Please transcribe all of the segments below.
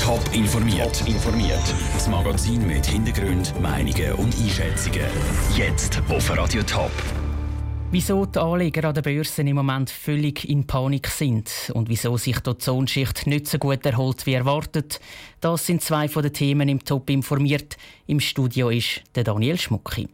Top informiert. informiert. Das Magazin mit Hintergrund, Meinungen und Einschätzungen. Jetzt auf Radio Top. Wieso die Anleger an den Börsen im Moment völlig in Panik sind und wieso sich die Ozonschicht nicht so gut erholt wie erwartet, das sind zwei von den Themen im Top informiert. Im Studio ist der Daniel Schmucki.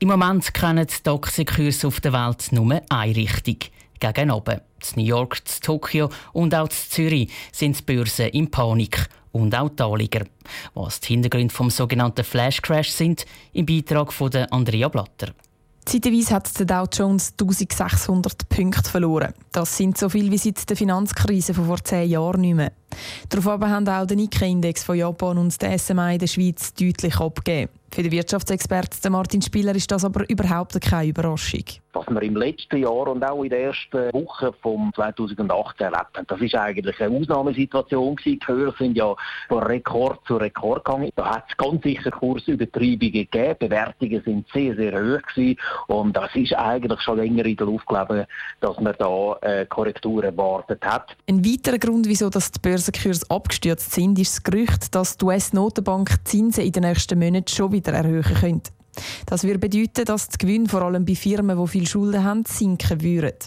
Im Moment kennen die Aktienkurse auf der Welt nur eine Richtung, gegen oben. In New York, in Tokio und auch in Zürich sind die Börsen in Panik und auch die Anleger. Was die Hintergründe vom sogenannten Flash Crash sind, im Beitrag von Andrea Blatter. Zeitweise hat der Dow Jones 1600 Punkte verloren. Das sind so viel wie seit der Finanzkrise von vor zehn Jahren nicht mehr. Darauf haben auch der Nikkei-Index von Japan und der SMA in der Schweiz deutlich abgegeben. Für den Wirtschaftsexperten Martin Spieler ist das aber überhaupt keine Überraschung. Was wir im letzten Jahr und auch in der ersten Woche von 2018 erlebt haben, das ist eigentlich eine Ausnahmesituation gewesen. Die Höhe sind ja von Rekord zu Rekord gegangen. Da hat es ganz sicher Kursübertreibungen gegeben. Bewertungen sind sehr, sehr hoch gewesen. Und das ist eigentlich schon länger in der Luft gelegen, dass man da äh, Korrekturen erwartet hat. Ein weiterer Grund, wieso das die Börsenkurse abgestürzt sind, ist das Gerücht, dass die US-Notenbank Zinsen in den nächsten Monaten schon wieder wieder erhöhen könnte. Das würde bedeuten, dass die Gewinne vor allem bei Firmen, die viel Schulden haben, sinken würden.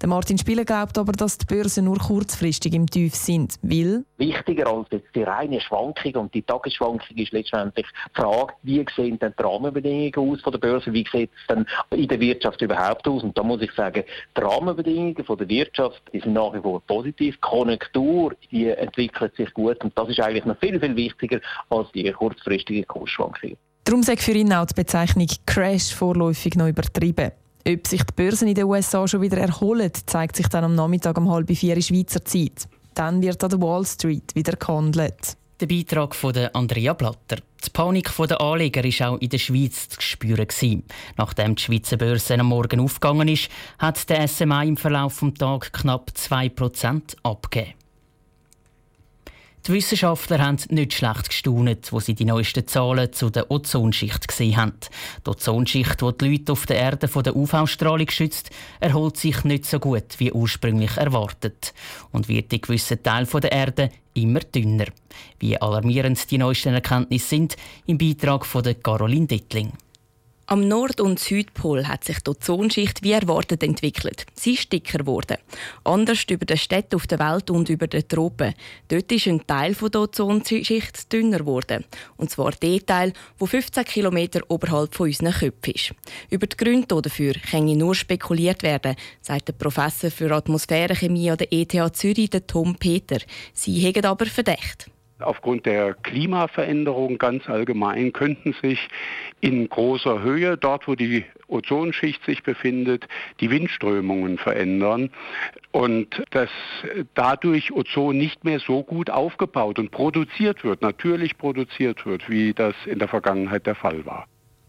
Der Martin Spieler glaubt aber, dass die Börsen nur kurzfristig im Tief sind, weil... Wichtiger als jetzt die reine Schwankung und die Tagesschwankung ist letztendlich die Frage, wie sehen denn die Rahmenbedingungen aus von der Börse, wie sieht es denn in der Wirtschaft überhaupt aus? Und da muss ich sagen, die Rahmenbedingungen von der Wirtschaft die sind nach wie vor positiv, die Konjunktur die entwickelt sich gut und das ist eigentlich noch viel, viel wichtiger als die kurzfristige Kursschwankung. Darum sagt für ihn auch die Bezeichnung Crash vorläufig noch übertrieben. Ob sich die Börsen in den USA schon wieder erholen, zeigt sich dann am Nachmittag um halb vier in Schweizer Zeit. Dann wird an der Wall Street wieder gehandelt. Der Beitrag von Andrea Blatter. Die Panik der Anleger war auch in der Schweiz zu spüren. Nachdem die Schweizer Börse am Morgen aufgegangen ist, hat der SMA im Verlauf des Tages knapp 2% abgegeben. Die Wissenschaftler haben nicht schlecht gestaunt, wo sie die neuesten Zahlen zu der Ozonschicht gesehen haben. Die Ozonschicht, die die Leute auf der Erde von der UV-Strahlung schützt, erholt sich nicht so gut wie ursprünglich erwartet und wird in gewissen Teilen der Erde immer dünner. Wie alarmierend die neuesten Erkenntnisse sind, im Beitrag von Caroline Dittling. Am Nord- und Südpol hat sich die Ozonschicht wie erwartet entwickelt. Sie ist dicker geworden. Anders über den Städten auf der Welt und über den Tropen. Dort ist ein Teil der Ozonschicht dünner geworden. Und zwar der Teil, der 15 km oberhalb von unseren Köpfen ist. Über die Gründe dafür kann nur spekuliert werden, sagt der Professor für Atmosphärenchemie an der ETH Zürich, Tom Peter. Sie hegen aber Verdacht. Aufgrund der Klimaveränderung ganz allgemein könnten sich in großer Höhe, dort wo die Ozonschicht sich befindet, die Windströmungen verändern und dass dadurch Ozon nicht mehr so gut aufgebaut und produziert wird, natürlich produziert wird, wie das in der Vergangenheit der Fall war.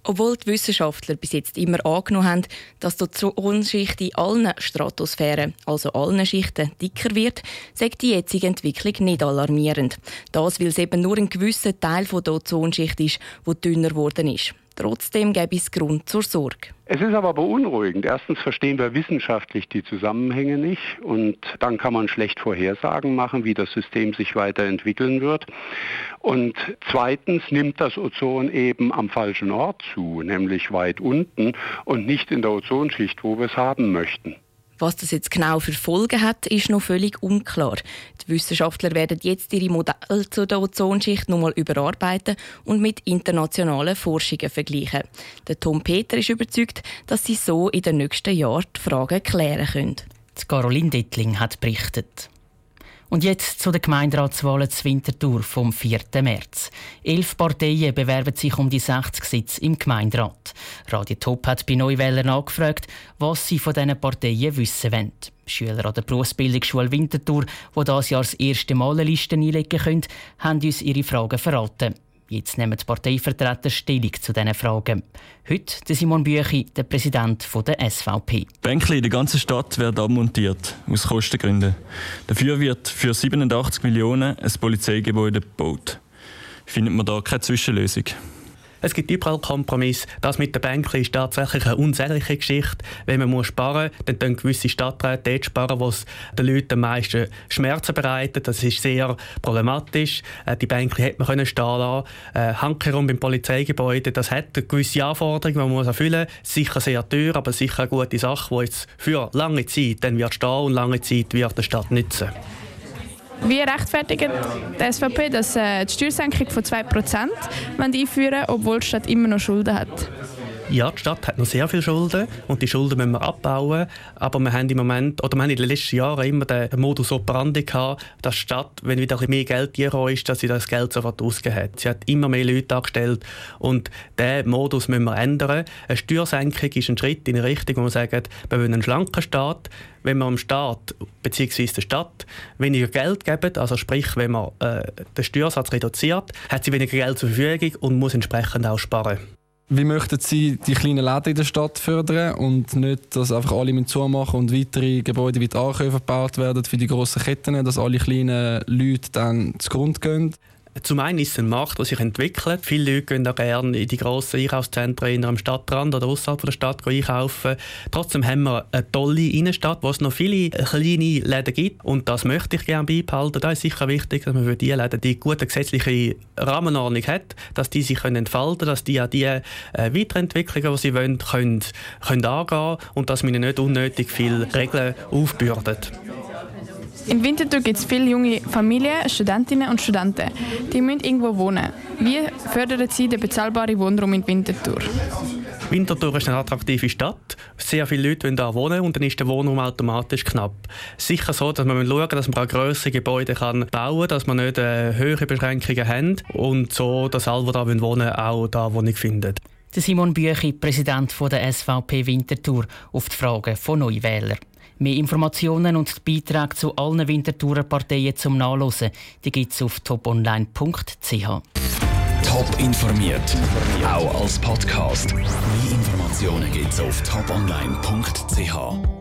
Obwohl die Wissenschaftler bis jetzt immer angenommen haben, dass die Ozonschicht in allen Stratosphären, also allen Schichten, dicker wird, sagt die jetzige Entwicklung nicht alarmierend. Das, weil es eben nur ein gewisser Teil der Ozonschicht ist, der dünner geworden ist. Trotzdem gäbe es Grund zur Sorge. Es ist aber beunruhigend. Erstens verstehen wir wissenschaftlich die Zusammenhänge nicht und dann kann man schlecht Vorhersagen machen, wie das System sich weiterentwickeln wird. Und zweitens nimmt das Ozon eben am falschen Ort zu, nämlich weit unten und nicht in der Ozonschicht, wo wir es haben möchten. Was das jetzt genau für Folgen hat, ist noch völlig unklar. Die Wissenschaftler werden jetzt ihre Modelle zu der Ozonschicht nochmal überarbeiten und mit internationalen Forschungen vergleichen. Der Tom Peter ist überzeugt, dass sie so in den nächsten Jahren die Fragen klären können. Caroline Dittling hat berichtet. Und jetzt zu den Gemeinderatswahlen zur Winterthur vom 4. März. Elf Parteien bewerben sich um die 60 Sitze im Gemeinderat. Radio Top hat bei Neuwählern angefragt, was sie von diesen Parteien wissen wollen. Schüler an der Berufsbildungsschule Winterthur, die dieses Jahr das erste Mal eine Liste einlegen können, haben uns ihre Fragen verraten. Jetzt nehmen die Parteivertreter Stellung zu diesen Fragen. Heute Simon Büchi, der Präsident der SVP. Bänkli in der ganzen Stadt werden abmontiert, aus Kostengründen. Dafür wird für 87 Millionen ein Polizeigebäude gebaut. Findet man da keine Zwischenlösung? Es gibt überall Kompromisse. Das mit der Bank ist tatsächlich eine unsägliche Geschichte. Wenn man muss sparen muss, dann tun gewisse Stadträte dort sparen, wo es den Leuten am meisten Schmerzen bereitet. Das ist sehr problematisch. Äh, die Bank hätte man stehen lassen. Äh, Handkerum beim Polizeigebäude, das hat gewisse Anforderungen, die man muss erfüllen muss. Sicher sehr teuer, aber sicher eine gute Sache, die jetzt für lange Zeit dann wird stehen und lange Zeit wird der Stadt nützen. Wie rechtfertigt die SVP, dass äh, die Steuersenkung von 2% einführen obwohl die Stadt immer noch Schulden hat? Ja, die Stadt hat noch sehr viele Schulden und die Schulden müssen wir abbauen. Aber wir haben im Moment, oder wir haben in den letzten Jahren immer den Modus operandi gehabt, dass die Stadt, wenn wieder ein mehr Geld hier ist, dass sie das Geld sofort ausgegeben hat. Sie hat immer mehr Leute angestellt und diesen Modus müssen wir ändern. Eine Steuersenkung ist ein Schritt in die Richtung, wo wir sagen, wir wollen einen schlanken Staat. Wenn wir dem Staat bzw. der Stadt weniger Geld geben, also sprich, wenn man äh, den Steuersatz reduziert, hat sie weniger Geld zur Verfügung und muss entsprechend auch sparen. Wie möchten Sie die kleinen Läden in der Stadt fördern und nicht, dass einfach alle mit zumachen und weitere Gebäude wie die Ankäufe gebaut werden für die grossen Ketten, dass alle kleinen Leute dann zugrunde gehen? Zum einen ist es ein Markt, der sich entwickelt. Viele Leute gehen auch gerne in die grossen Einkaufszentren in einem Stadtrand oder außerhalb der Stadt einkaufen. Trotzdem haben wir eine tolle Innenstadt, wo es noch viele kleine Läden gibt. Und das möchte ich gerne beibehalten. Da ist sicher wichtig, dass man für die Läden die gute gesetzliche Rahmenordnung hat, dass die sich können entfalten können, dass die auch die äh, Weiterentwicklungen, die sie wollen, können, können angehen und dass man ihnen nicht unnötig viele Regeln aufbürdet. In Winterthur gibt es viele junge Familien, Studentinnen und Studenten. Die müssen irgendwo wohnen. Wie fördern Sie den bezahlbaren Wohnraum in Winterthur? Winterthur ist eine attraktive Stadt. Sehr viele Leute wollen hier wohnen und dann ist der Wohnraum automatisch knapp. Sicher so, dass man schauen dass man auch grössere Gebäude kann bauen kann, dass man nicht äh, höhere Beschränkungen haben und so, dass alle, die hier wohnen auch da Wohnung finden. Simon Büchi, Präsident der SVP Winterthur, auf die Fragen von Neuwählern. Mehr Informationen und Beiträge zu allen Winterthurer Parteien zum Nachlesen gibt es auf toponline.ch. Top informiert, auch als Podcast. Mehr Informationen gibt es auf toponline.ch.